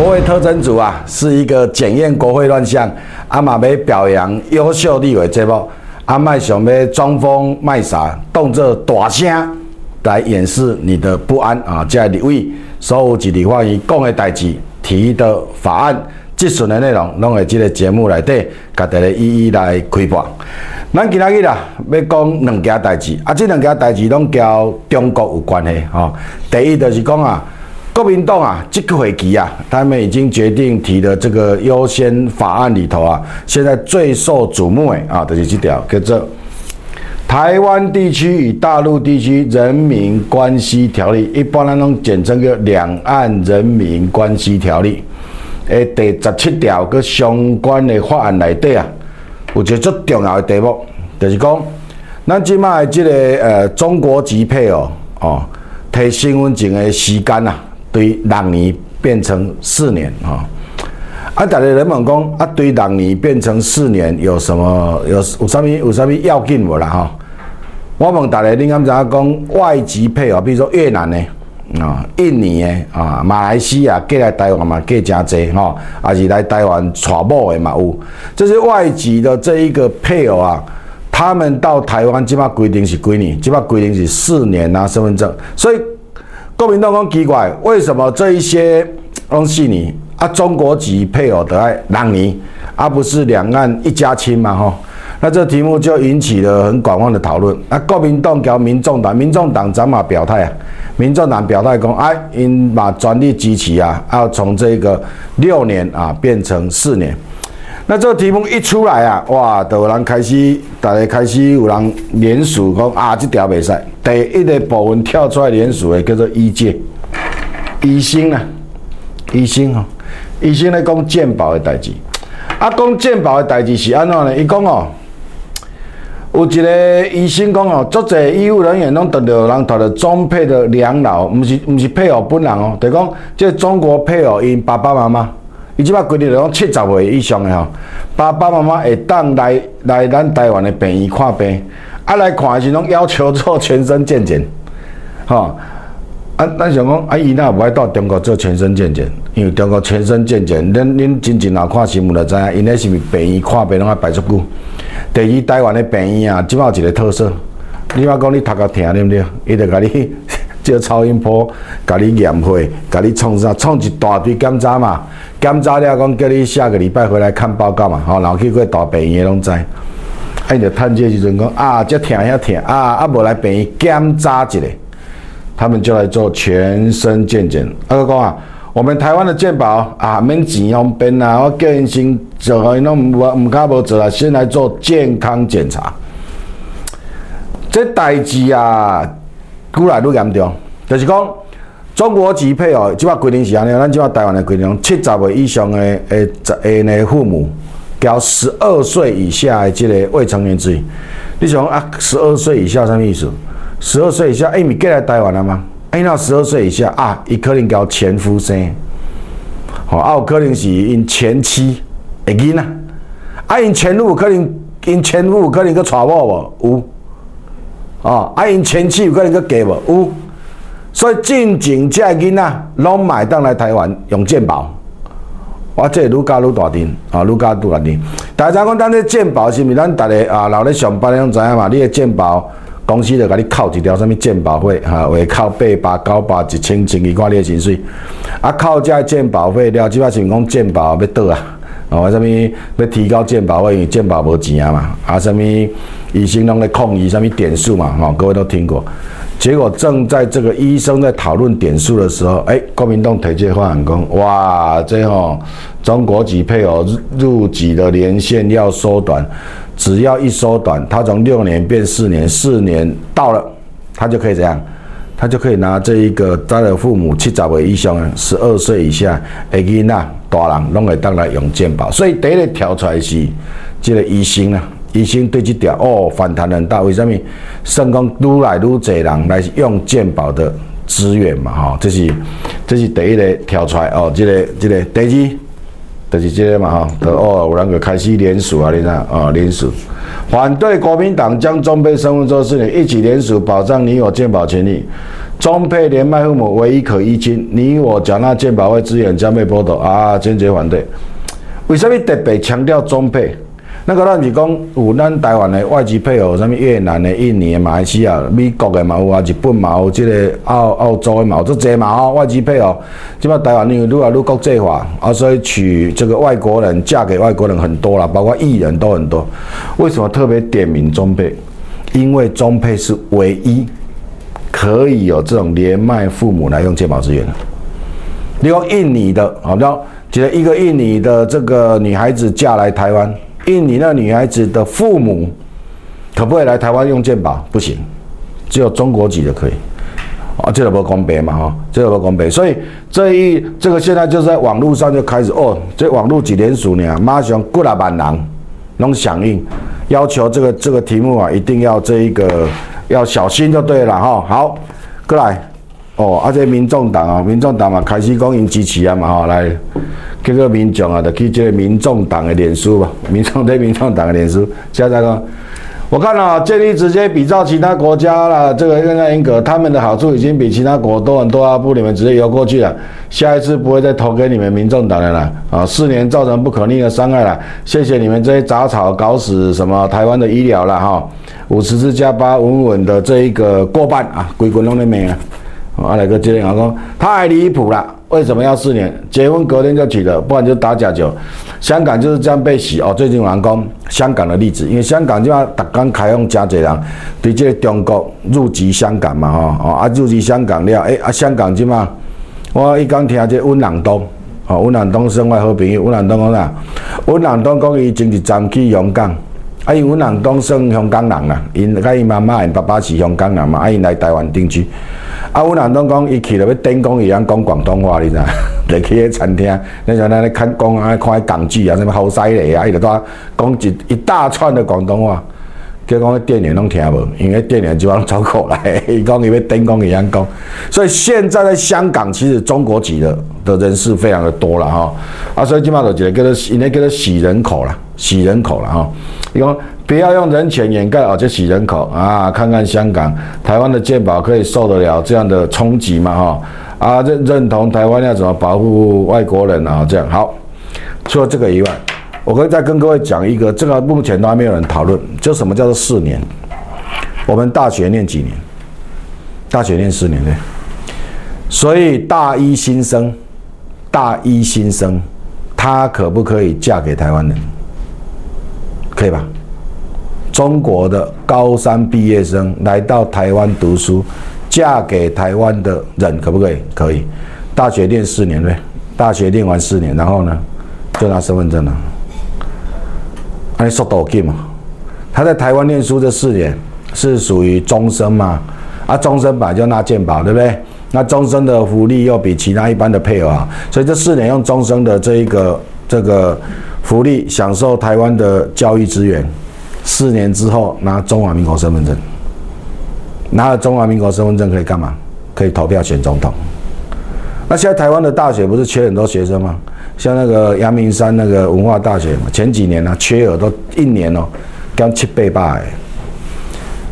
国会特征组啊，是一个检验国会乱象，阿嘛要表扬优秀立委节目，阿麦想要装疯卖傻，动作大声来掩饰你的不安啊！这立委所有一立法院讲的代志、提的法案、质询的内容，拢会这个节目内底，甲大家一一来开播。咱今仔日啦，要讲两件代志，啊，这两件代志拢交中国有关系吼。第一就是讲啊。国民党啊，这个会期啊，他们已经决定提的这个优先法案里头啊，现在最受瞩目的啊，就是这条叫做《台湾地区与大陆地区人民关系条例》，一般来讲简称叫《两岸人民关系条例》。诶，第十七条个相关的法案内底啊，有一个最重要的题目，就是讲，咱即卖这个呃中国籍配偶哦，提身份证的时间啊。对两年变成四年啊！啊，大家人问讲啊，对两年变成四年有什么有有啥物有啥物要紧无啦哈？我问大家，你敢知影讲外籍配偶，比如说越南的啊、印尼的啊、马来西亚过来台湾嘛，过真济哈，还是来台湾娶某的嘛有？这些外籍的这一个配偶啊，他们到台湾基本规定是几年？基本规定是四年拿身份证，所以。国民党讲奇怪，为什么这一些东西你啊中国籍配偶得爱让你，而不是两岸一家亲嘛？吼，那这题目就引起了很广泛的讨论。那国民党跟民众党，民众党怎么表态啊？民众党表态讲，哎，因把专利机器啊，要从这个六年啊变成四年。那这个题目一出来啊，哇，就有人开始，大家开始有人联署讲啊，这条袂使。第一个部分跳出来联署的叫做医界，医生啊，医生吼，医生咧讲健保的代志。啊，讲健保的代志是安怎呢？伊讲哦，有一个医生讲哦，足侪医务人员拢得着人得着中配的两老，毋是毋是配偶本人哦，就讲这中国配偶因爸爸妈妈。伊即摆规定讲七十岁以上诶吼，爸爸妈妈会当来来咱台湾诶病院看病，啊来看诶时拢要求做全身健检，吼，啊咱想讲啊伊那无爱到中国做全身健检，因为中国全身健检，恁恁真正若看新闻就知影，因那是毋是病院看病拢爱排足久。第二台湾诶病院啊，即摆有一个特色，你话讲你头壳疼对不对？伊就甲你。借超音波，甲你验血，甲你创啥？创一大堆检查嘛？检查了，讲叫你下个礼拜回来看报告嘛？吼，然后去过大病院拢知。啊，你就趁这时阵讲啊，这疼遐疼啊，啊无来病院检查一下，他们就来做全身健检。啊，哥讲啊，我们台湾的健保啊，免钱用变啊，我叫因先做，因拢唔唔敢无做啊，先来做健康检查。这代志啊！愈来愈严重，就是讲中国籍配偶，即摆规定是安尼，咱即摆台湾的规定，七十岁以上的诶，十诶的父母，交十二岁以下的即个未成年子女，你想啊，十二岁以下什么意思？十二岁以下，哎，咪过来台湾了吗？哎，那十二岁以下啊，伊可能交前夫生，好，啊，有可能是因前妻会囡仔，啊，因前夫可能因前夫可能去娶某无？有。哦，啊，因前妻有可能去嫁无？有，所以进前这囡仔拢买当来台湾用鉴宝，我这愈加愈大阵，啊，愈加愈大阵。大家讲，咱这鉴宝是毋是咱逐个啊，留咧上班拢知影嘛？你的鉴宝公司就甲你扣一条什物鉴宝费，哈，会扣八百、九百、一千、千二，看你的薪水。啊，扣这鉴宝费了，即摆是讲鉴宝要倒啊？哦，什物要提高健保费，因为健保无钱啊嘛，啊，什物？医生拢在抗议什么点数嘛？哈，各位都听过。结果正在这个医生在讨论点数的时候，哎，国民党提这话很讲，哇，这吼中国籍配偶入籍的年限要缩短，只要一缩短，他从六年变四年，四年到了，他就可以怎样？他就可以拿这一个他的父母七十岁以上、十二岁以下的囡仔大人，拢会当来用健保。所以第一个跳出来是这个医生啊。医生对这条哦反弹很大，为什么？肾讲愈来愈侪人来用健保的资源嘛，哈，这是这是第一个跳出来哦，这个这个第二就是这个嘛，哈，哦有人就开始联署啊，你看哦联署反对国民党将中配身份证四年一起联署保障你我健保权利，中配连麦父母唯一可依亲，你我缴纳健保会资源将被剥夺啊！坚决反对。为什么特别强调中配？那个咱是讲有咱台湾的外籍配偶，什么越南的、印尼的、马来西亚、美国的嘛有啊，日本嘛有，这个澳澳洲的嘛有，这这嘛哦，外籍配偶，即嘛台湾因为愈来愈国际化，啊，所以娶这个外国人嫁给外国人很多了，包括艺人都很多。为什么特别点名中配？因为中配是唯一可以有这种连麦父母来用健保资源的。你讲印尼的，好，像觉得一个印尼的这个女孩子嫁来台湾。印尼那女孩子的父母可不可以来台湾用健保？不行，只有中国籍的可以。啊，这个不公平嘛，哈，这个不公平。所以这一这个现在就在网络上就开始哦，这网络几连署呢，马上过来万人拢响应，要求这个这个题目啊，一定要这一个要小心就对了哈。好，过来。哦，啊，这民众党啊，民众党嘛，开始讲因支持啊嘛，吼，来，这个民众啊，就去这个民众党的脸书吧，民众对民众党的脸书，现在讲，我看了建议直接比照其他国家了，这个更加严格，他们的好处已经比其他国多很多啊，不，你们直接游过去了，下一次不会再投给你们民众党的了，啊，四年造成不可逆的伤害了，谢谢你们这些杂草搞死什么台湾的医疗了哈，五十次加八稳稳的这一个过半啊，归滚拢的没啊。啊，来个接连讲讲，太离谱了！为什么要四年？结婚隔天就娶了，不然就打假酒。香港就是这样被洗哦。最近有人讲香港的例子，因为香港就要特刚开放加济人，对这中国入籍香港嘛，吼哦啊入籍香港了，诶啊香港即嘛，我一刚听这温朗东，哦温朗东生我好朋友，温朗东讲啥？温朗东讲伊前一站去香港，啊因温朗东算香港人啊，因甲伊妈妈、因爸爸是香港人嘛，啊因来台湾定居。啊，阮南东讲，伊去了要顶工，伊样讲广东话，你知？来去迄餐厅，那像咱咧看讲啊，看港剧啊，什么好犀利啊，伊就讲讲一一大串的广东话，结果店员拢听无，因为店员就往走过来，伊讲伊要顶工一样讲。所以现在在香港，其实中国籍的的人士非常的多了哈。啊，所以起码就觉得叫做，应该叫做洗人口了，洗人口了哈。伊讲。不要用人权掩盖哦，就洗人口啊！看看香港、台湾的健保可以受得了这样的冲击吗？哈啊，认认同台湾要怎么保护外国人啊？这样好。除了这个以外，我可以再跟各位讲一个，这个目前都还没有人讨论，就什么叫做四年？我们大学念几年？大学念四年对。所以大一新生，大一新生，他可不可以嫁给台湾人？可以吧？中国的高三毕业生来到台湾读书，嫁给台湾的人可不可以？可以。大学念四年呗，大学念完四年，然后呢，就拿身份证了。那你说多紧嘛？他在台湾念书这四年是属于终身嘛？啊，终身本来就拿健保，对不对？那终身的福利又比其他一般的配偶啊，所以这四年用终身的这一个这个福利享受台湾的教育资源。四年之后拿中华民国身份证，拿了中华民国身份证可以干嘛？可以投票选总统。那现在台湾的大学不是缺很多学生吗？像那个阳明山那个文化大学嘛，前几年呢缺额都一年哦，刚七倍八哎。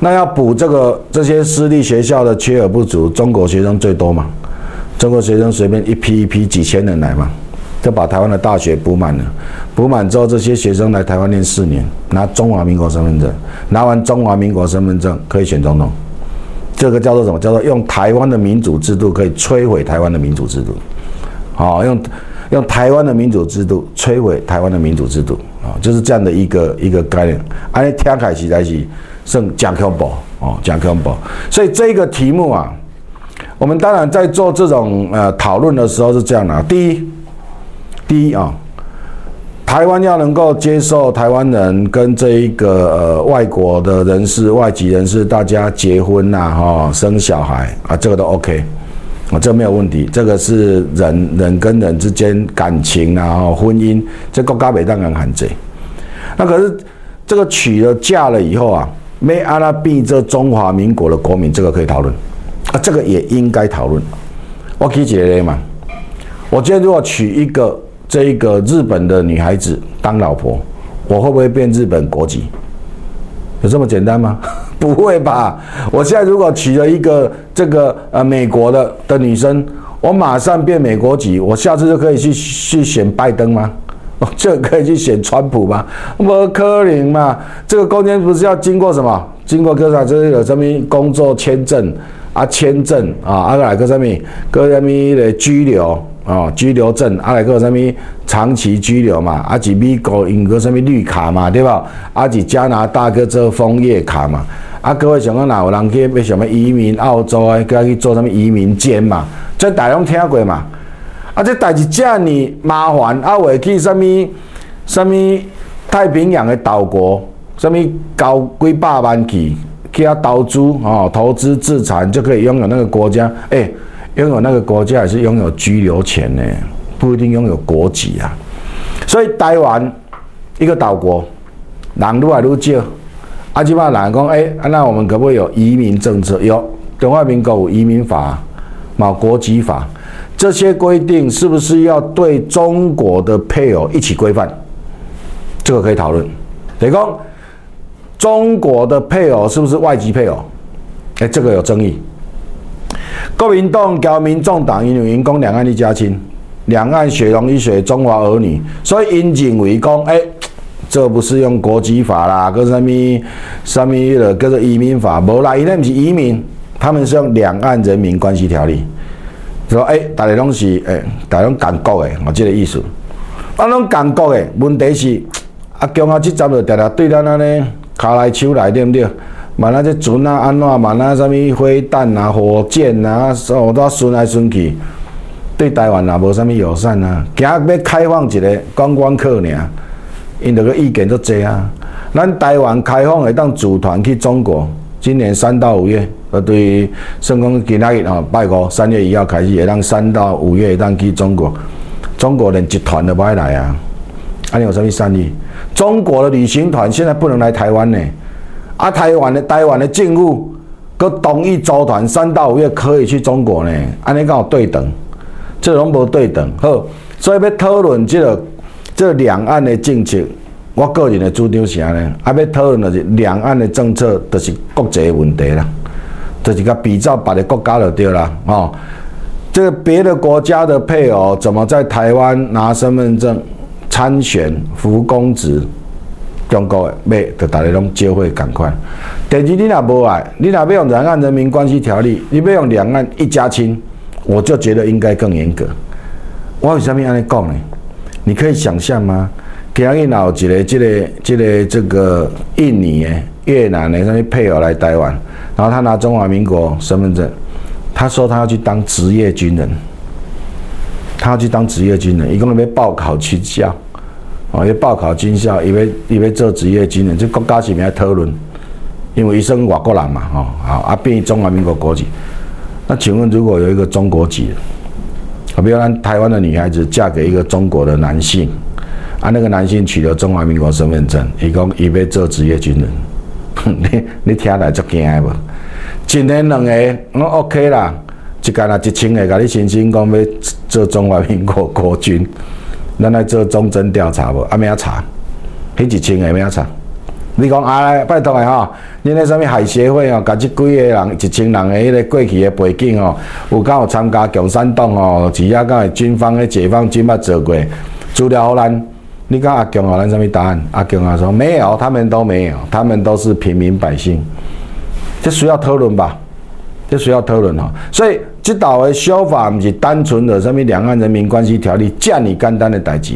那要补这个这些私立学校的缺额不足，中国学生最多嘛？中国学生随便一批一批几千人来嘛？就把台湾的大学补满了，补满之后，这些学生来台湾念四年，拿中华民国身份证，拿完中华民国身份证可以选总统。这个叫做什么？叫做用台湾的民主制度可以摧毁台湾的民主制度。好，用用台湾的民主制度摧毁台湾的民主制度啊，就是这样的一个一个概念。哎，天开始在是剩讲恐怖哦，讲恐怖。所以这个题目啊，我们当然在做这种呃讨论的时候是这样的：第一。第一啊，台湾要能够接受台湾人跟这一个呃外国的人士、外籍人士，大家结婚呐，哈，生小孩啊，这个都 OK，啊，这没有问题。这个是人人跟人之间感情啊，婚姻，这国家没当然限制。那可是这个娶了嫁了以后啊，没阿拉变这中华民国的国民，这个可以讨论啊，这个也应该讨论。我可以解决嘛？我今天如果娶一个。这一个日本的女孩子当老婆，我会不会变日本国籍？有这么简单吗？不会吧？我现在如果娶了一个这个呃美国的的女生，我马上变美国籍，我下次就可以去去选拜登吗？就 可以去选川普吗？不可能嘛！这个中间不是要经过什么？经过各啥？这是有什么工作签证啊？签证啊？啊来个什么？个什么的居留啊？居留证啊来个什么长期居留嘛？啊是美国用个什么绿卡嘛？对吧？啊是加拿大个做枫叶卡嘛？啊各位想讲哪有人去要什么移民澳洲啊？佮去做什么移民监嘛？这大拢听过嘛？啊，这代志遮尔麻烦，啊，会去什物什物太平洋的岛国，什物交几百万去去遐投资哦，投资自产就可以拥有那个国家，诶，拥有那个国家也是拥有居留权呢，不一定拥有国籍啊。所以台湾一个岛国，人愈来愈少，啊，即摆人讲，诶，那我们可不可以有移民政策？有，中华民国有移民法，冇国籍法。这些规定是不是要对中国的配偶一起规范？这个可以讨论。雷公，中国的配偶是不是外籍配偶？哎，这个有争议。国民党、交民众党因为员工两岸一家亲，两岸血浓于水，中华儿女，所以因警为公，哎，这不是用国籍法啦，跟什么什么的，跟着移民法，无啦，因为不是移民，他们是用两岸人民关系条例。说哎，大家拢是哎，大家拢感觉诶，我这个意思。啊，拢感觉诶，问题是啊，中央，即阵就常常对咱安尼卡来手来，对不对？嘛那这船啊，安怎嘛那什么飞弹啊、火箭啊，所都顺来顺去，对台湾也无啥物友善啊。今要开放一个观光客尔，因这个意见都多啊。咱台湾开放会当组团去中国，今年三到五月。呃，对于圣公今仔日吼，拜五三月一号开始，会当三到五月会当去中国，中国连集团都不爱来啊！啊，你有什么善意？中国的旅行团现在不能来台湾呢？啊，台湾的台湾的政府搁同意组团三到五月可以去中国呢？安尼刚好对等，这拢无对等。好，所以要讨论这个这两岸的政策，我个人的主张是安尼，啊，要讨论的是两岸的政策，就是国际的问题啦。这几个比照别的国家就对了哦。这个别的国家的配偶怎么在台湾拿身份证参选服公职？中国的要就大家拢教会赶快。第二，你若无爱，你若要用两岸人民关系条例，你要用两岸一家亲，我就觉得应该更严格。我为什么安尼讲呢？你可以想象吗？今日若有一个、这个、这个、这个印尼的、越南的什么配偶来台湾？然后他拿中华民国身份证，他说他要去当职业军人，他要去当职业军人，一共要报考军校，哦，要报考军校，以为以为做职业军人，这国家是咪讨论？因为医生外国人嘛，哦，好啊，变中华民国国籍。那请问，如果有一个中国籍，啊，比如让台湾的女孩子嫁给一个中国的男性，啊，那个男性取得中华民国身份证，伊讲伊要做职业军人。你你听来足惊的无？一年两个，我 OK 啦。一干啊一千个，甲你申请讲要做中华民国国军，咱来做忠贞调查无？啊，咩查？迄一千个咩查？你讲啊，拜托的吼，恁那什么海协会哦，甲即几个人一千人的迄个过去的背景哦，有敢有参加共产党哦？只要敢有军方的解放军捌做过，资料好咱。你讲阿强啊，咱什么答案？阿强啊说没有，他们都没有，他们都是平民百姓。这需要讨论吧？这需要讨论哈。所以这道的修法不是单纯的什么两岸人民关系条例这样简单的代志。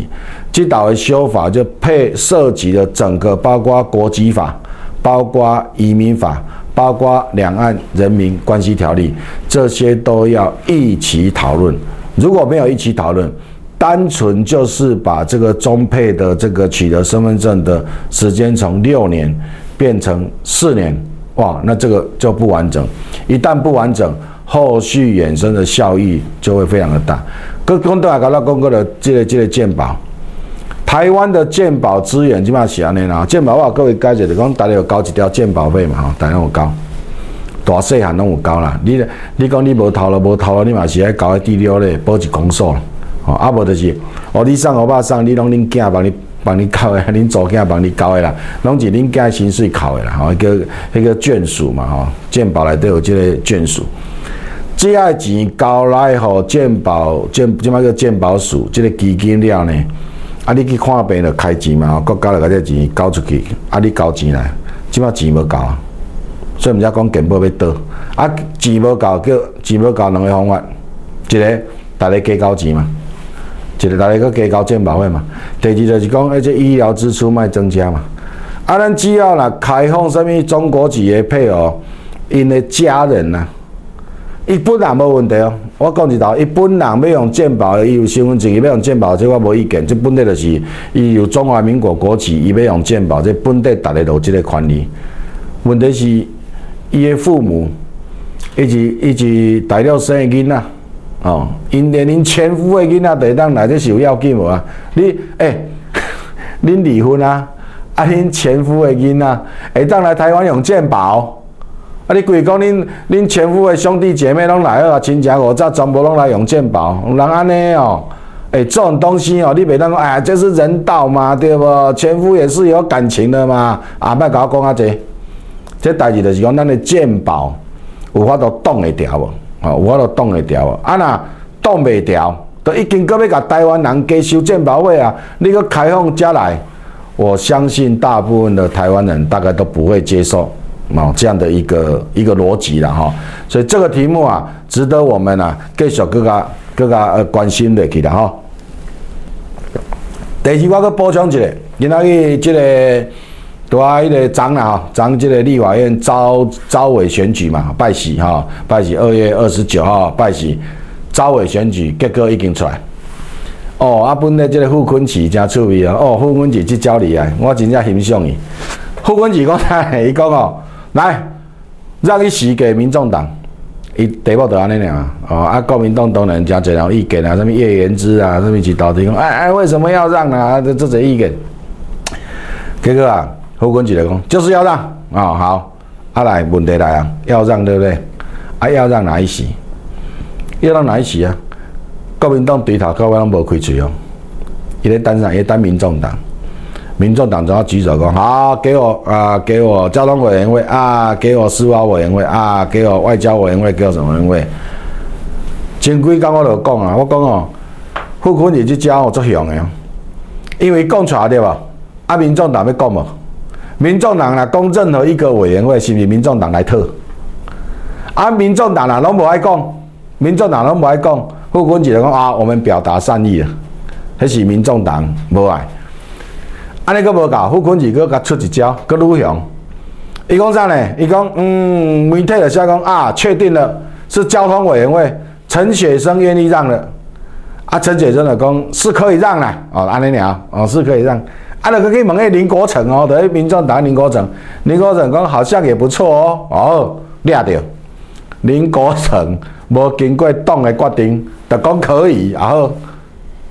这道的修法就配涉及了整个，包括国籍法、包括移民法、包括两岸人民关系条例，这些都要一起讨论。如果没有一起讨论，单纯就是把这个中配的这个取得身份证的时间从六年变成四年，哇，那这个就不完整。一旦不完整，后续衍生的效益就会非常的大。各公都还搞到公哥的这个这个鉴宝，台湾的鉴宝资源基本上是安尼啦。鉴宝话各位解释的讲，大家有交一条鉴宝费嘛？哈，大家有交，大细汉拢有交啦。你你讲你无投了，无投了，你嘛是爱交第六嘞，保一公所。哦，啊无就是，哦，你送我爸送，你拢恁囝帮你帮你交的，恁祖囝帮你交的啦，拢是恁囝薪水扣的啦，吼，迄个迄个眷属嘛，吼，健保内底有即个眷属，即个钱交来互健保健，即摆叫健保署，即个基金了呢，啊，你去看病就开钱嘛，吼国家就甲这钱交出去，啊，你交钱来，即摆钱无交，所以毋则讲健保要倒，啊，钱无交叫钱无交两个方法，一个逐个加交钱嘛。一个大家搁加交健保费嘛，第二就是讲，而且医疗支出卖增加嘛。啊，咱只要啦开放什物中国籍的配偶，因的家人呐，伊本人无问题哦。我讲一道，伊本人要用健保，伊有身份证，伊要用健保，这我无意见。这本地就是伊有中华民国国籍，伊要用健保，这本地大家都有这个权利。问题是，伊的父母，以及以及大了生的囡仔。哦，因连恁前夫的囡仔会当来，这是有要紧无啊？你诶，恁离婚啊？啊，恁前夫的囡仔会当来台湾用健保？啊，你规讲恁恁前夫的兄弟姐妹拢来啊，亲戚五早全部拢来用健保，人安尼哦？诶，这种东西哦，你袂当讲，哎呀，这是人道嘛，对不？前夫也是有感情的嘛，啊，莫甲我讲啊这，这代志就是讲咱的健保有法度挡会掉无？哦，我都挡会掉啊！啊若挡袂掉，都已经搁要甲台湾人加收健保费啊！你个开放遮来，我相信大部分的台湾人大概都不会接受哦这样的一个一个逻辑了哈。所以这个题目啊，值得我们啊继续更加更加呃关心的去的哈。第二，我搁补充一个，今仔日这个。对啊，迄个张啦吼，张即个立法院招招委选举嘛，拜喜哈，拜喜二月二十九号拜喜招委选举结果已经出来。哦，啊，本来即个傅昆萁真趣味啊，哦，傅昆萁即招厉害，我真正欣赏伊。傅昆萁讲 啥？伊讲哦，来让伊死给民众党，伊第一步就安尼尔哦，啊，国民党当然真侪人意见啊，什么叶元之啊，什么是到底讲，哎哎，为什么要让啊？这这些意见，结果啊。胡坤举来讲，就是要让啊，好，啊来问题来啊，要让对不对？啊要让哪一席？要让哪一席啊？国民党对头，各位拢无开嘴哦。伊咧单上，伊单民众党，民众党就要举手讲，好，给我啊，给我交通委员会啊，给我司法委员会啊，给我外交委员会，给我什么委员会？前几工我就讲啊，我讲哦，胡坤举去交我作用的，因为讲出来对吧？啊，民众党要讲无？民众党啦，公正和一个委员会是不是民众党来特？啊，民众党啦，拢无爱讲，民众党拢无爱讲，傅昆萁讲啊，我们表达善意了，迄是民众党无爱。安尼阁无搞，傅昆萁佫甲出一招，佫鲁雄，伊讲啥呢？伊讲嗯，媒体就写讲啊，确定了是交通委员会陈雪生愿意让的，啊，陈雪生就讲是可以让啦，哦，安尼鸟，哦，是可以让。啊，那个去问迄林国成哦，等于民众党林国成，林国成讲好像也不错哦，哦，掠着林国成无经过党的决定，就讲可以，然后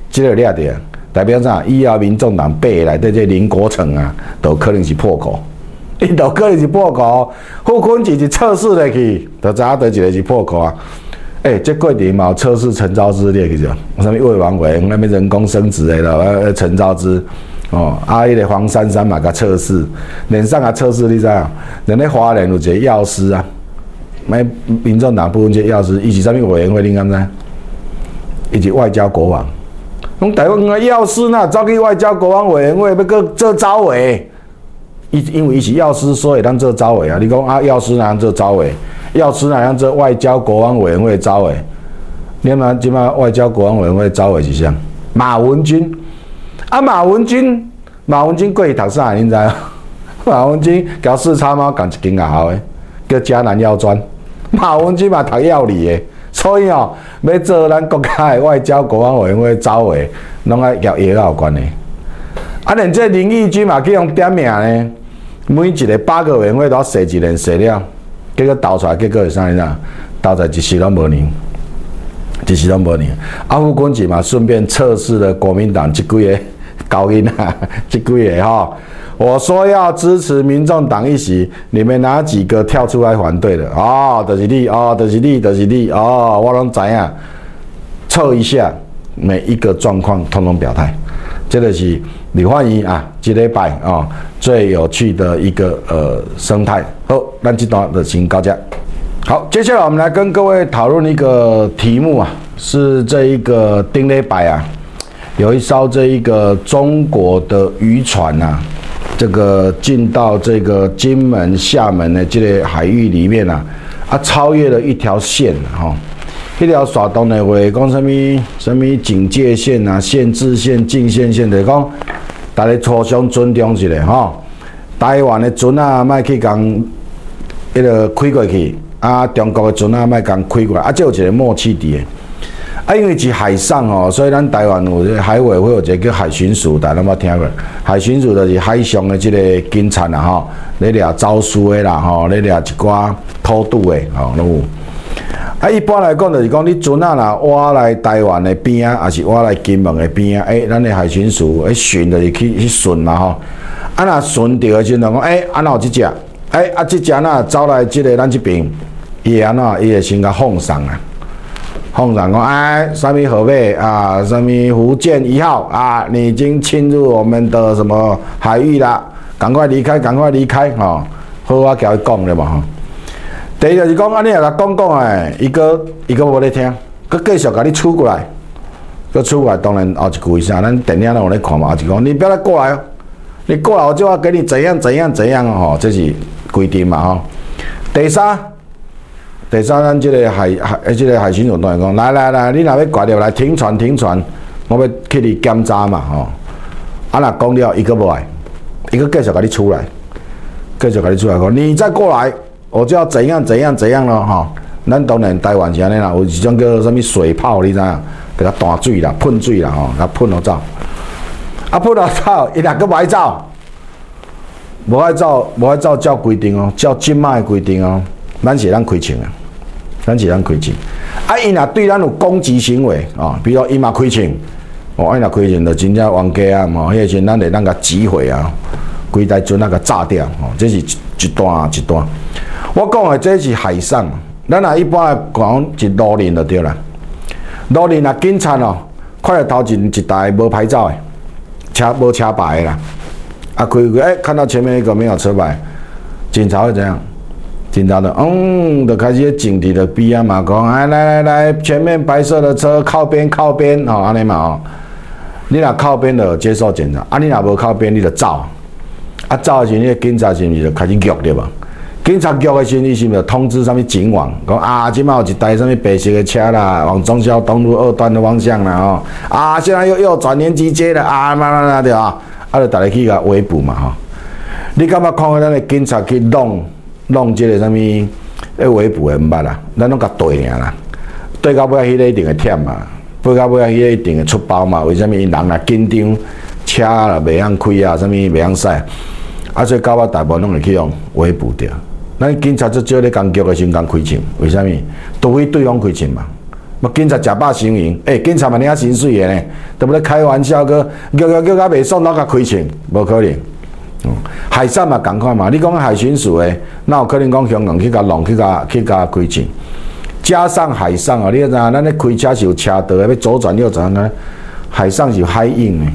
即个掠着，代表啥？以后民众党背来的这林国成啊，都可能是破口，伊 都可能是破口，傅昆萁是测试的去，就知影得一个是破口啊。诶，这过程嘛测试陈昭之列去着，什么魏王伟，那边人工生殖的了，陈昭之。哦，啊，迄个黄珊珊嘛，甲测试，连上啊测试，你知影？人咧华联有一个药师啊，买民众党部分这药师，伊是啥物委员会？你敢知？伊是外交国王。讲台湾个药师呐，走去外交国王委员会要个做招委，伊因为伊是药师，所以当做招委啊。你讲啊，药师哪样做招委？药师哪样做外交国王委员会招委？你嘛即嘛外交国王委员会招委是啥？马文君。啊，马文君，马文君过去读啥？你知？马文君交四叉猫，共一间学校的，叫迦南药专。马文君嘛读药理的，所以哦，要做咱国家的外交国安委员会招诶，拢爱交药有关的。啊，连这林义军嘛去用点名呢，每一个八个委员会都要写一人写了，结果导出来结果是啥？你知？导出来一时拢无灵，一时拢无灵。阿富汗嘛，顺便测试了国民党即几个。高音啊，这几个哈，我说要支持民众党一席，你们哪几个跳出来反对的？哦，就是你，哦，就是你，就是你，哦，我拢知影，测一下每一个状况，通通表态。这个是李焕英啊，这礼拜啊最有趣的一个呃生态。好，那这段的请高家。好，接下来我们来跟各位讨论一个题目啊，是这一个丁雷白啊，有一艘这一个中国的渔船呐，这个进到这个金门、厦门的这个海域里面啊，啊，超越了一条线哈，一条耍东的话，讲什么什么警戒线啊、限制线、禁限线的，讲大家互相尊重一下哈，台湾的船啊，卖去讲迄个开过去。啊，中国的船啊，卖共开过来，啊，这有一个默契伫诶。啊，因为是海上哦，所以咱台湾有这海委会有一个叫海巡署，大家有冇听过？海巡署就是海上的这个警察啦，吼，咧掠走私的啦，吼，咧掠一寡偷渡的，吼，拢有。啊，一般来讲就是讲，你船啊啦，挖来台湾的边啊，还是挖来金门的边啊？诶，咱的海巡署诶巡就是去去巡啦，吼。啊，若巡到的时阵讲，诶，啊，哪有即只？诶，啊，即只呐走来即个咱即边。伊安怎伊会先甲放上啊，奉上讲哎，什么河北啊，什么福建一号啊，你已经侵入我们的什么海域啦，赶快离开，赶快离开吼，好我交伊讲了嘛吼。第二就是讲，安尼也甲讲讲诶，伊个伊个无咧听，佮继续甲你出过来，佮出过来，当然后一句是啥，咱电影咧有咧看嘛，后一句讲你不要来过来哦，你过来我就要给你怎样怎样怎样吼，这是规定嘛吼。第三。第三，咱即个海海，即个海巡署当然讲，来来来，你若要挂掉来停船停船，我要去你检查嘛吼。啊，若讲了，伊个无来，伊个继续甲你出来，继续甲你出来讲，你再过来，我就要怎样怎样怎样咯吼。咱当然台湾是安尼啦，有一种叫做什物水炮，你知影？给他弹水啦，喷水啦吼，甲喷落走。啊，喷落走，伊若个爱走，无爱走，无爱走，照规定哦，照今卖规定哦，咱是咱开枪啊。咱是咱开钱，啊，伊若对咱有攻击行为啊，比如伊嘛开枪，哦，伊若开枪就真正冤家啊，吼，迄个时咱会咱甲击毁啊，规台船那个炸掉，哦，这是一段一段。我讲的这是海上，咱若一般讲是路人就对啦。路人啊，警察哦，看到头前一台无牌照的车，无车牌的啦，啊，开开，哎，看到前面一个没有车牌，警察会怎样？警察的，嗯，就开始警笛的逼啊嘛，讲，哎，来来来，前面白色的车靠边靠边，哦，安尼嘛哦，你若靠边的接受检查，啊，你若无靠边，你就走，啊，走的时，你警察是毋是就开始叫对吧？警察叫的时，你是毋是通知什么警网，讲啊，即摆有一台什么白色的车啦，往中消东路二段的方向啦，哦，啊，现在又又转连机街了，啊，嘛嘛嘛对啊，啊，就大家去甲围捕嘛，吼，你感觉看咱的警察去弄？弄即个啥物，诶，围捕诶毋捌啦，咱拢甲对尔啦，对到尾迄个一定会忝嘛，对到尾迄个一定会出包嘛。为虾米人若紧张，车啦袂晓开啊，啥物袂晓驶，啊，所以到尾大部分拢会去用围捕掉。咱警察最少咧工作诶时间开枪，为虾米？除非对方开枪嘛。嘛，警察食饱行营，诶，警察嘛，你啊心水诶呢，都不咧开玩笑个，叫叫叫甲袂爽，哪甲开枪？无可能。海上嘛，共款嘛。你讲海巡署诶，那有可能讲香港去甲弄去甲去甲开枪。加上海上啊，你知影，咱咧开车是有车道诶，要左转右转啊。海上是有海印诶，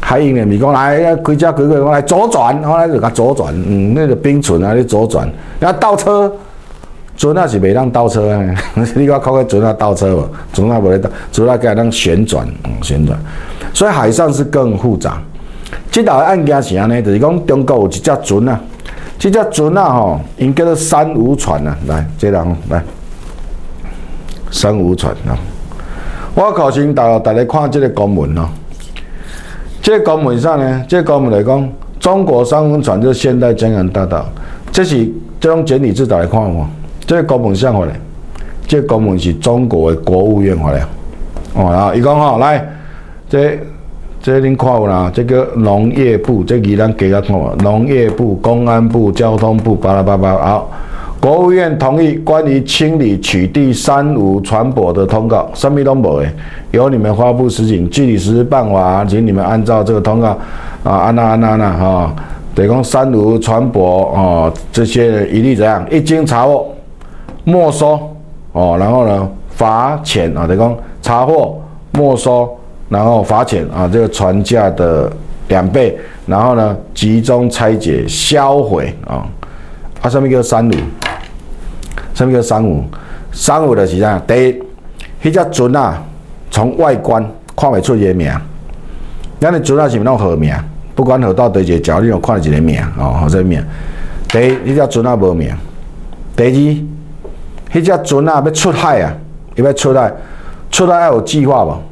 海印诶，咪讲来开车开过，讲来左转，后来就甲左转，嗯，那个冰船啊，你左转，然后倒车，船啊是袂当倒车啊。你讲靠个船啊倒车无？船啊无咧倒，船啊该当旋转，嗯，旋转。所以海上是更复杂。这道案件是安尼，就是讲中国有一只船啊，这只船啊吼，因叫做三无船啊，来，这人来，三无船啊。我考先带大家看这个公文哦。这个公文上呢，这个公文来讲，中国三无船就是现代江洋大道，这是这种简体字大家看哦。这个公文上回来，这个公文是中国的国务院回来。哦，然后伊讲吼，来，这。这恁看有啦，这个农业部，这个咱加较看，农业部、公安部、交通部，巴拉巴拉。好，国务院同意关于清理取缔三无船舶的通告，什么都无诶，由你们发布实行，具体实施办法，请你们按照这个通告啊，安那安那那哈，等于讲三无船舶哦，这些一律怎样？一经查获，没收哦，然后呢，罚钱啊，等于讲查获、没收。然后罚钱啊，这个船价的两倍，然后呢集中拆解销毁啊，啊上面叫三五，上面叫三五，三五的是啥？第一，迄只船啊，从外观看袂出伊个名，咱的船啊是毋拢号名，不管号到第几角，你拢看一个名哦，号这名。第一，迄只船啊无名；第二，迄只船啊要出海啊，伊要出海，出海要有计划无？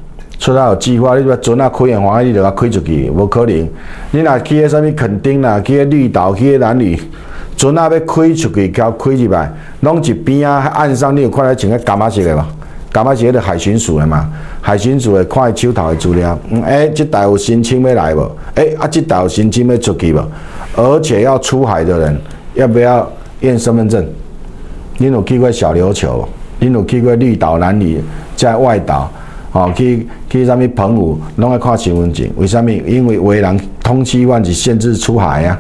出海有计划，你要船啊开完欢喜，你就甲开出去，无可能。你若去迄啥物垦丁啦，去迄绿岛，去迄南屿，船啊要开出去，交开入来，拢一边啊岸上，你有看到穿个干嘛色的无？干嘛色的海巡署的嘛？海巡署的看伊手头的资料，嗯，诶，即台有申请要来无？诶，啊，即台有申请要出去无？而且要出海的人，要不要验身份证？你有去过小琉球？你有去过绿岛、南屿，在外岛？哦，去去啥物澎湖，拢爱看身份证。为啥物？因为有的人通缉犯是限制出海啊。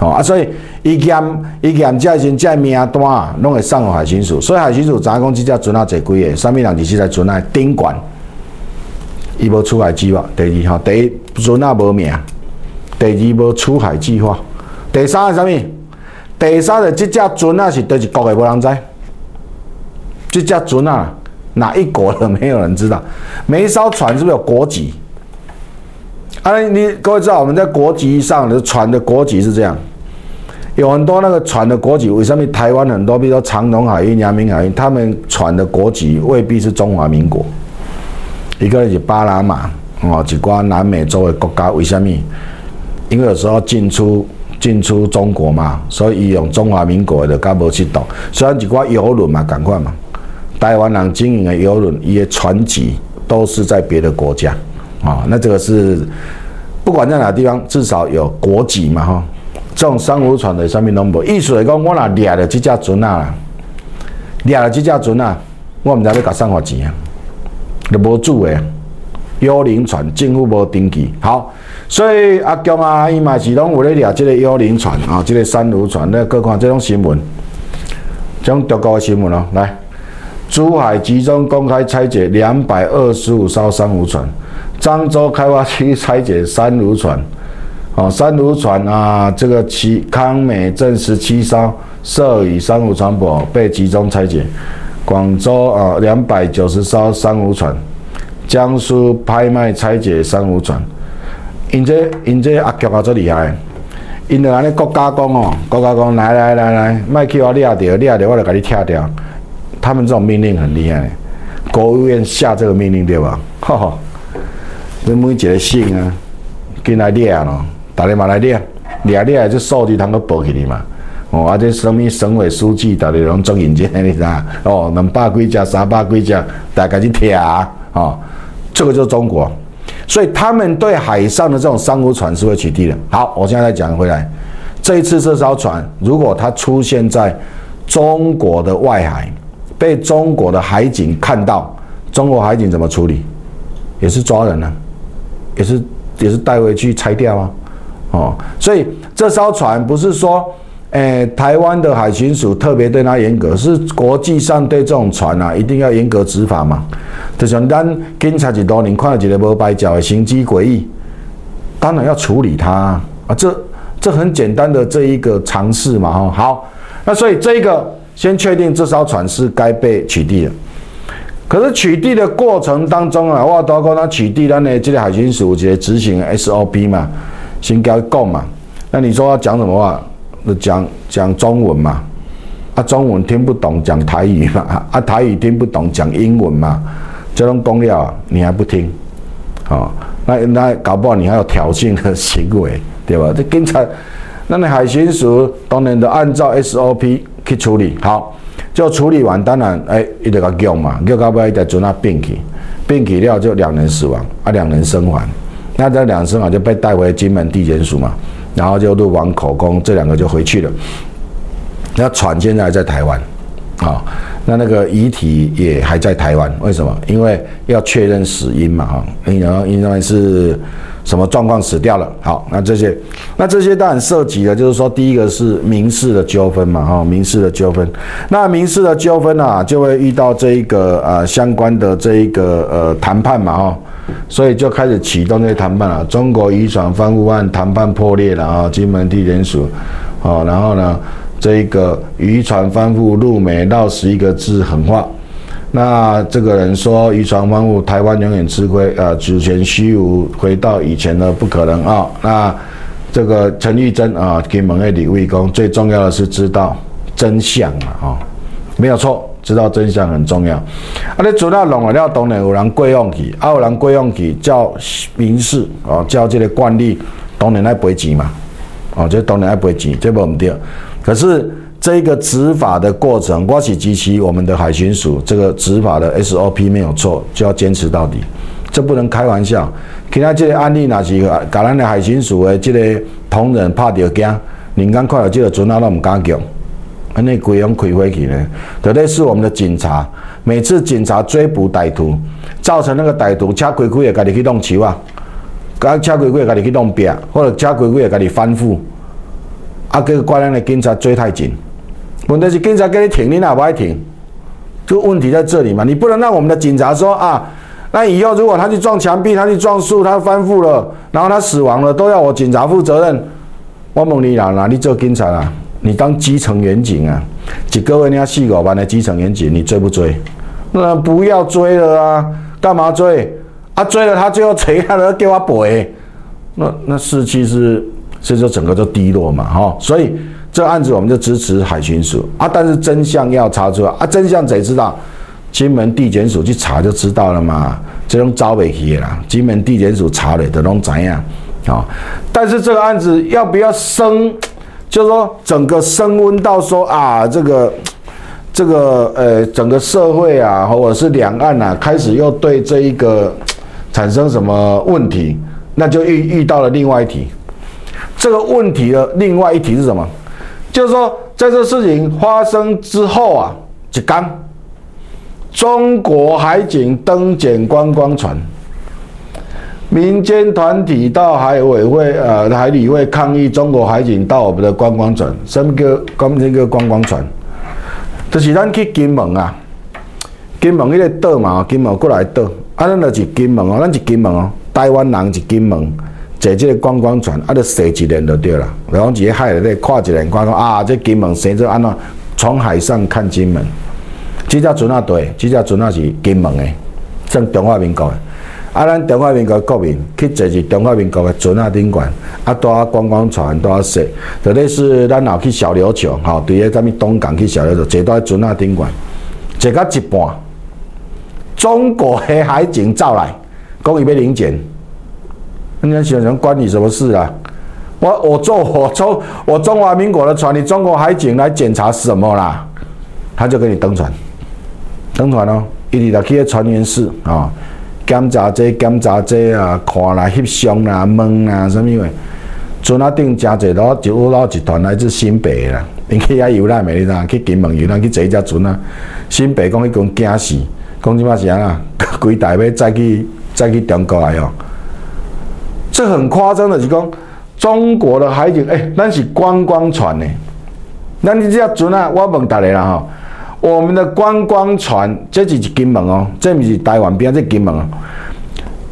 哦啊，所以伊验伊验这些这名单，拢会送互海巡署。所以海巡署知影讲即只船啊坐几个？啥物人伫即只船啊顶管？伊无出海计划。第二吼，第一船啊无名。第二无出海计划。第三是啥物？第三的即只船啊是倒一国的，无人知。即只船啊。哪一国的没有人知道？每一艘船是不是有国籍？啊，你各位知道我们在国籍上的船的国籍是这样，有很多那个船的国籍，为什么台湾很多，比如说长隆海运、阳明海运，他们船的国籍未必是中华民国，一个是巴拿马哦，一寡南美洲的国家，为什么？因为有时候进出进出中国嘛，所以用中华民国的，甲无去懂。虽然一寡游轮嘛，赶快嘛。台湾人经营的游轮，一些船籍都是在别的国家，啊，那这个是不管在哪地方，至少有国籍嘛，哈。这种商务船的上面拢无，意思来讲，我若掠了这只船啊，掠了这只船啊，我唔知要甲送偌钱啊，就无主的幽灵船，政府无登记。好，所以阿强啊，伊嘛是拢有咧掠这个幽灵船啊，这个珊瑚船，那各看这种新闻，这种德国的新闻哦，来。珠海集中公开拆解两百二十五艘珊瑚船，漳州开发区拆解珊瑚船，哦，珊瑚船啊，这个七康美证实七艘涉与珊瑚船舶被集中拆解。广州啊，两百九十艘珊瑚船，江苏拍卖拆解珊瑚船。因这因这阿强啊，最厉害，因就安尼国家讲哦，国家讲来来来来，卖去我掠掉掠掉，我就给你拆掉。他们这种命令很厉害，国务院下这个命令对吧？哈哈，你每一个省啊，跟来列咯，大家嘛来列，列列这数据通个报起你嘛。哦，啊这什么省委书记大家拢做认真，你知道？哦，两百几只、三百几只，大家去听啊。哦，这个就是中国，所以他们对海上的这种商务船是会取缔的。好，我现在再讲回来，这一次这艘船如果它出现在中国的外海。被中国的海警看到，中国海警怎么处理？也是抓人呢，也是也是带回去拆掉啊，哦，所以这艘船不是说，诶，台湾的海巡署特别对他严格，是国际上对这种船啊，一定要严格执法嘛。就像咱警察几多年看到一个无白脚的行迹诡异，当然要处理他啊，这这很简单的这一个尝试嘛，哈，好，那所以这一个。先确定这艘船是该被取缔的，可是取缔的过程当中啊，我包括他取缔，咱呢这个海巡署直接执行 SOP 嘛，先交讲嘛。那你说要讲什么话？那讲讲中文嘛？啊，中文听不懂，讲台语嘛？啊，台语听不懂，讲英文嘛？这种公料你还不听？哦，那那搞不好你还有挑衅的行为，对吧？这警察，那你海巡署当然都按照 SOP。去处理好，就处理完，当然，哎，伊就甲叫嘛，叫到尾一台船啊变去，变去了就两人死亡，啊，两人生还，那这两人生还就被带回金门地检署嘛，然后就录完口供，这两个就回去了。那船现在还在台湾，啊，那那个遗体也还在台湾，为什么？因为要确认死因嘛，哈，然后因为是。什么状况死掉了？好，那这些，那这些当然涉及的，就是说，第一个是民事的纠纷嘛，哈，民事的纠纷。那民事的纠纷啊，就会遇到这一个呃相关的这一个呃谈判嘛，哈，所以就开始启动这些谈判了。中国渔船翻覆案谈判破裂了啊，金门地检署，哦，然后呢，这一个渔船翻覆，入美到十一个字狠话。那这个人说渔船翻覆，台湾永远吃亏，呃，主权虚无，回到以前的不可能啊。那这个陈玉珍啊，给蒙爱李卫公，最重要的是知道真相啊，没有错，知道真相很重要。啊，你主要弄了了，当然有人贵用去，啊，有人贵用去叫民事哦，叫这个惯例，当然爱赔钱嘛，哦，这当然爱赔钱，这不唔对。可是。这个执法的过程，我是支持我们的海巡署这个执法的 SOP 没有错，就要坚持到底，这不能开玩笑。其他这个案例，那是甲咱的海巡署的这个同仁怕着惊，人刚看到这个船啊，都唔敢叫，安尼鬼用开回去呢？特别是我们的警察，每次警察追捕歹徒，造成那个歹徒车开开也家己去弄球啊，甲车开开也家己去弄壁，或者车开开也家己翻覆，啊，个怪咱的警察追太紧。问题是警察给你停，你哪不爱停？这个问题在这里嘛？你不能让我们的警察说啊，那以后如果他去撞墙壁，他去撞树，他翻覆了，然后他死亡了，都要我警察负责任。我问你啦，哪里做警察啊？你当基层员警啊？几个月你要四五万的基层员警，你追不追？那不要追了啊！干嘛追？啊，追了他最后谁还能给我赔？那那士气是，所以说整个就低落嘛，哈，所以。这案子我们就支持海巡署啊，但是真相要查出来啊，真相谁知道？金门地检署去查就知道了嘛。这种招尾去啦，金门地检署查了都能怎样啊？但是这个案子要不要升？就是说整个升温到说啊，这个这个呃，整个社会啊，或者是两岸啊，开始又对这一个产生什么问题？那就遇遇到了另外一题。这个问题的另外一题是什么？就是说，在这事情发生之后啊，一刚中国海警登检观光船，民间团体到海委会、呃海理会抗议中国海警到我们的观光船，什么叫观这个观光船？就是咱去金门啊，金门迄个岛嘛，金门过来岛，啊，咱就是金门哦，咱是金门哦，台湾人是金门。坐这个观光船，啊，就坐一年就对了。然后伫个海里看一年，看讲啊，这金门生做安怎？从海上看金门，这只船啊对，这只船啊是金门的，算中华民国的。啊，咱中华民国国民去坐是中华民国的船啊顶管，啊，搭观光船都要坐，特别是咱若去小琉球，吼，对个咱们东港去小琉球，坐到船啊顶管，坐到一半，中国的海警走来，讲伊要领钱。人家想想关你什么事啊？我我坐我中我中华民国的船，你中国海警来检查什么啦？他就给你登船，登船哦，一直来去船员室啊，检查这检查这啊，看啦、翕相啦、问啦，什么的。船啊顶真济咯，就有老一团来自新北啦，因去遐游览美丽啦，去金门游览去坐一只船啊。新北讲伊讲惊死，讲即摆是安啊，规台要再去再去中国来哦。这很夸张的，是讲中国的海警，哎，那是观光船呢。那你这船啊，我问大家啦哈，我们的观光船，这是金门哦，这不是台湾边，这金门哦。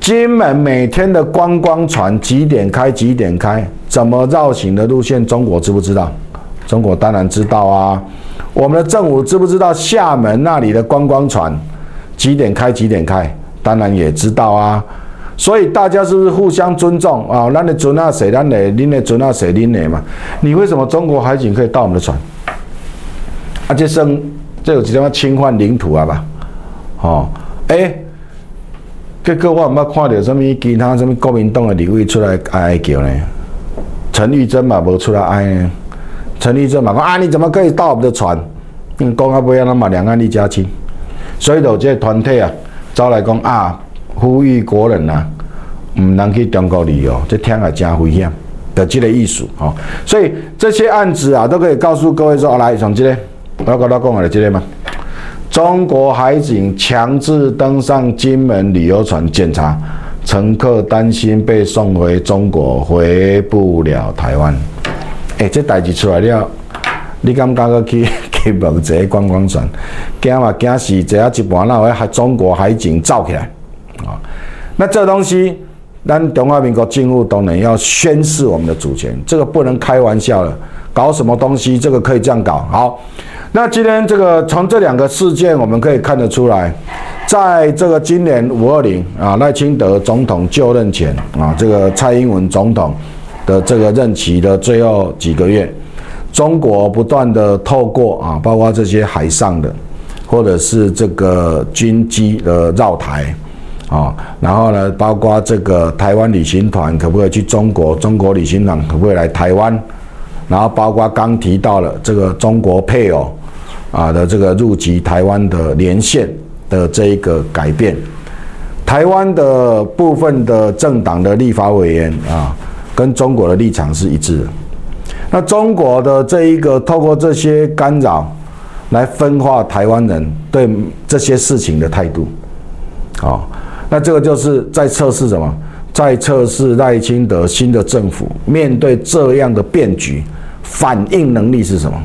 金门每天的观光船几点开？几点开？怎么绕行的路线？中国知不知道？中国当然知道啊。我们的政府知不知道厦门那里的观光船几点开？几点开？当然也知道啊。所以大家是不是互相尊重啊？那你准那谁，那你你那准那谁，你那嘛？你为什么中国海警可以到我们的船？啊，这生这有几点侵犯领土啊吧？哦，哎，结果我唔捌看到什么其他什么国民党的立委出来哀叫呢？陈玉珍嘛无出来哀呢？陈玉珍嘛讲啊，你怎么可以到我们的船？讲到尾啊，那嘛两岸一家亲，所以就这团体啊，走来讲啊。呼吁国人呐，唔能去中国旅游，这听也真危险的这个意思哦。所以这些案子啊，都可以告诉各位说，来从这个，我要跟大家讲的这个嘛，中国海警强制登上金门旅游船检查，乘客担心被送回中国，回不了台湾。哎，这代志出来了，你敢敢去 去问这观光船？惊嘛惊是这一半，那会海中国海警造起来？啊。那这东西，咱中华民国进入东南要宣示我们的主权，这个不能开玩笑了。搞什么东西，这个可以这样搞。好，那今天这个从这两个事件，我们可以看得出来，在这个今年五二零啊，赖清德总统就任前啊，这个蔡英文总统的这个任期的最后几个月。中国不断的透过啊，包括这些海上的，或者是这个军机的绕台，啊，然后呢，包括这个台湾旅行团可不可以去中国？中国旅行团可不可以来台湾？然后包括刚提到了这个中国配偶啊的这个入籍台湾的连线的这一个改变，台湾的部分的政党的立法委员啊，跟中国的立场是一致的。那中国的这一个透过这些干扰来分化台湾人对这些事情的态度，好，那这个就是在测试什么？在测试赖清德新的政府面对这样的变局反应能力是什么？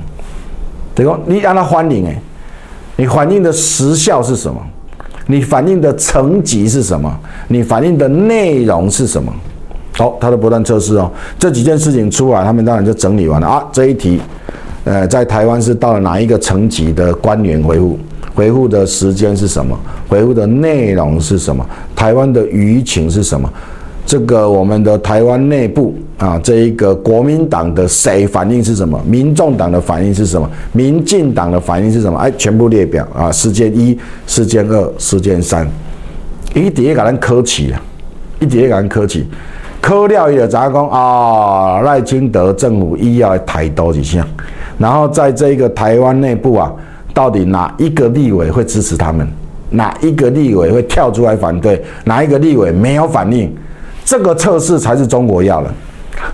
等于你让他欢迎哎，你反应的时效是什么？你反应的层级是什么？你反应的内容是什么？好，他的不断测试哦，这几件事情出来，他们当然就整理完了啊。这一题，呃，在台湾是到了哪一个层级的官员回复？回复的时间是什么？回复的内容是什么？台湾的舆情是什么？这个我们的台湾内部啊，这一个国民党的谁反应是什么？民众党的反应是什么？民进党的反应是什么？哎，全部列表啊，事件一、事件二、事件三，一叠给人科起啊，一叠给人科起。科料也咋讲啊？赖清德政府医药太多几项，然后在这个台湾内部啊，到底哪一个立委会支持他们？哪一个立委会跳出来反对？哪一个立委没有反应？这个测试才是中国要的。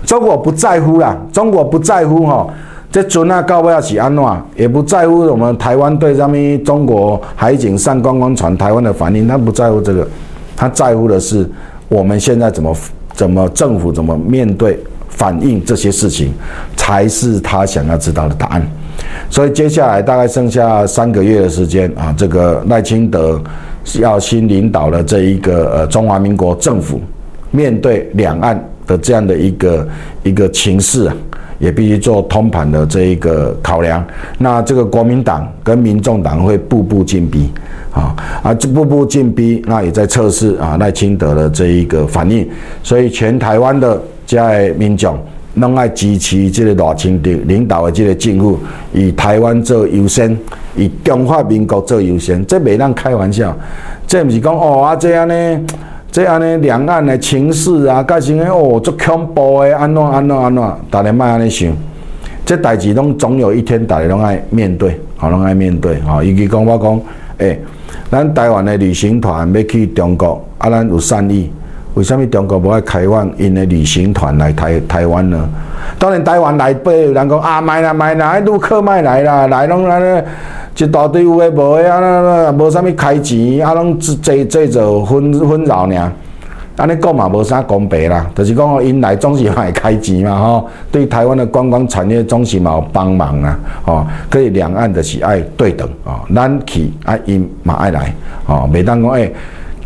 中国不在乎啦，中国不在乎哈，这准啊高不要起安诺，也不在乎我们台湾对上面中国海警上观光船台湾的反应，他不在乎这个，他在乎的是我们现在怎么。怎么政府怎么面对反映这些事情，才是他想要知道的答案。所以接下来大概剩下三个月的时间啊，这个赖清德要新领导的这一个呃中华民国政府，面对两岸的这样的一个一个情势啊，也必须做通盘的这一个考量。那这个国民党跟民众党会步步进逼。啊啊，这步步进逼，那也在测试啊赖清德的这一个反应，所以全台湾的在民众拢爱支持这个赖清德领导的这个政府，以台湾做优先，以中华民国做优先，这袂当开玩笑，这毋是讲哦啊这样呢，这样呢两岸的情势啊，改成哦足恐怖的安怎安怎安怎，大家莫安尼想，这代志拢总有一天大家拢爱面对，好拢爱面对，好，尤其讲我讲，诶。咱台湾的旅行团要去中国，啊，咱有善意，为什么中国无爱开放因的旅行团来台台湾呢？当然台湾来，不有人讲啊，卖啦买啦，陆客卖来啦，来拢安尼一大堆有诶无诶啊，无啥物开钱，啊，拢这这做分分扰尔。安尼讲嘛，无啥公平啦，就是讲哦，因来总是会开钱嘛，吼，对台湾的观光产业总是嘛有帮忙啊，吼，可以两岸的是爱对等啊，咱去啊，因嘛爱来，吼，每当讲诶，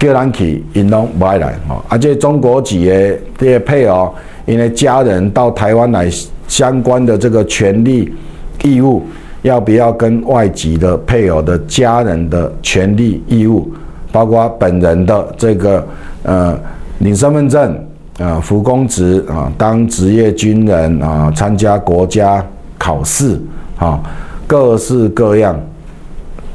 叫咱去，因拢不爱来，吼，而且中国籍的这些配偶，因为家人到台湾来相关的这个权利义务，要不要跟外籍的配偶的家人的权利义务，包括本人的这个呃。领身份证啊，服公职啊，当职业军人啊，参加国家考试啊，各式各样，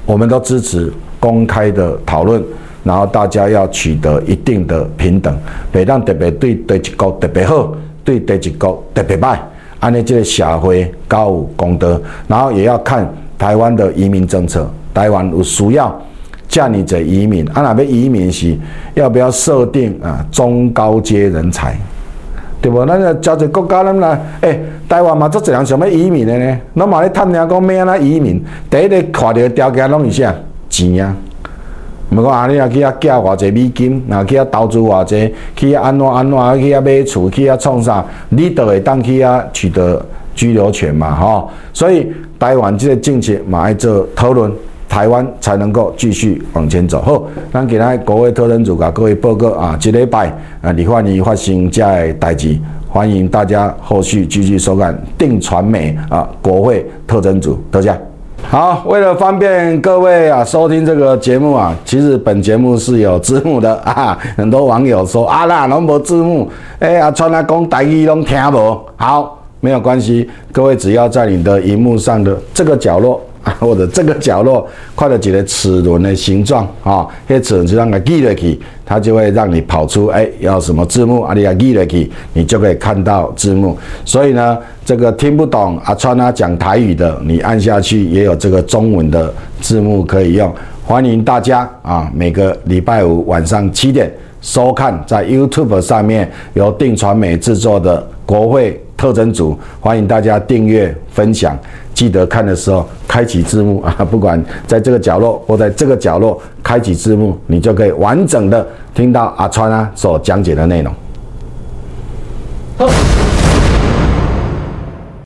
我们都支持公开的讨论，然后大家要取得一定的平等，别让特别对对一国特别好，对对一国特别坏，安尼这个社会高有公德，然后也要看台湾的移民政策，台湾有需要。叫你者移民，啊，那边移民是要不要设定啊中高阶人才，对不？那个交一国家人来，诶，台湾嘛做这样想要移民的呢？那嘛咧探听讲咩啊移民？第一个看到条件拢是啥？钱啊！毋讲啊，你啊去遐寄偌济美金，啊去遐投资偌济，去遐安怎安怎，去遐买厝，去遐创啥？你都会当去遐取得居留权嘛？吼！所以台湾这个政策嘛爱做讨论。台湾才能够继续往前走。好，咱今日国会特征组甲各位报告啊，一礼拜啊，李焕仪发生这的代志，欢迎大家后续继续收看定传媒啊国会特征组，多谢。好，为了方便各位啊收听这个节目啊，其实本节目是有字幕的啊。很多网友说啊那拢无字幕，哎啊，川阿公台语拢听无。好，没有关系，各位只要在你的荧幕上的这个角落。或者这个角落，快的几个齿轮的形状啊，些齿轮就让它记了去，它就会让你跑出哎要什么字幕啊，你要记了去，你就可以看到字幕。所以呢，这个听不懂阿川啊讲台语的，你按下去也有这个中文的字幕可以用。欢迎大家啊，每个礼拜五晚上七点收看在 YouTube 上面由定传媒制作的国会特征组，欢迎大家订阅分享。记得看的时候开启字幕啊 不管在这个角落或在这个角落开启字幕你就可以完整的听到阿川啊所讲解的内容。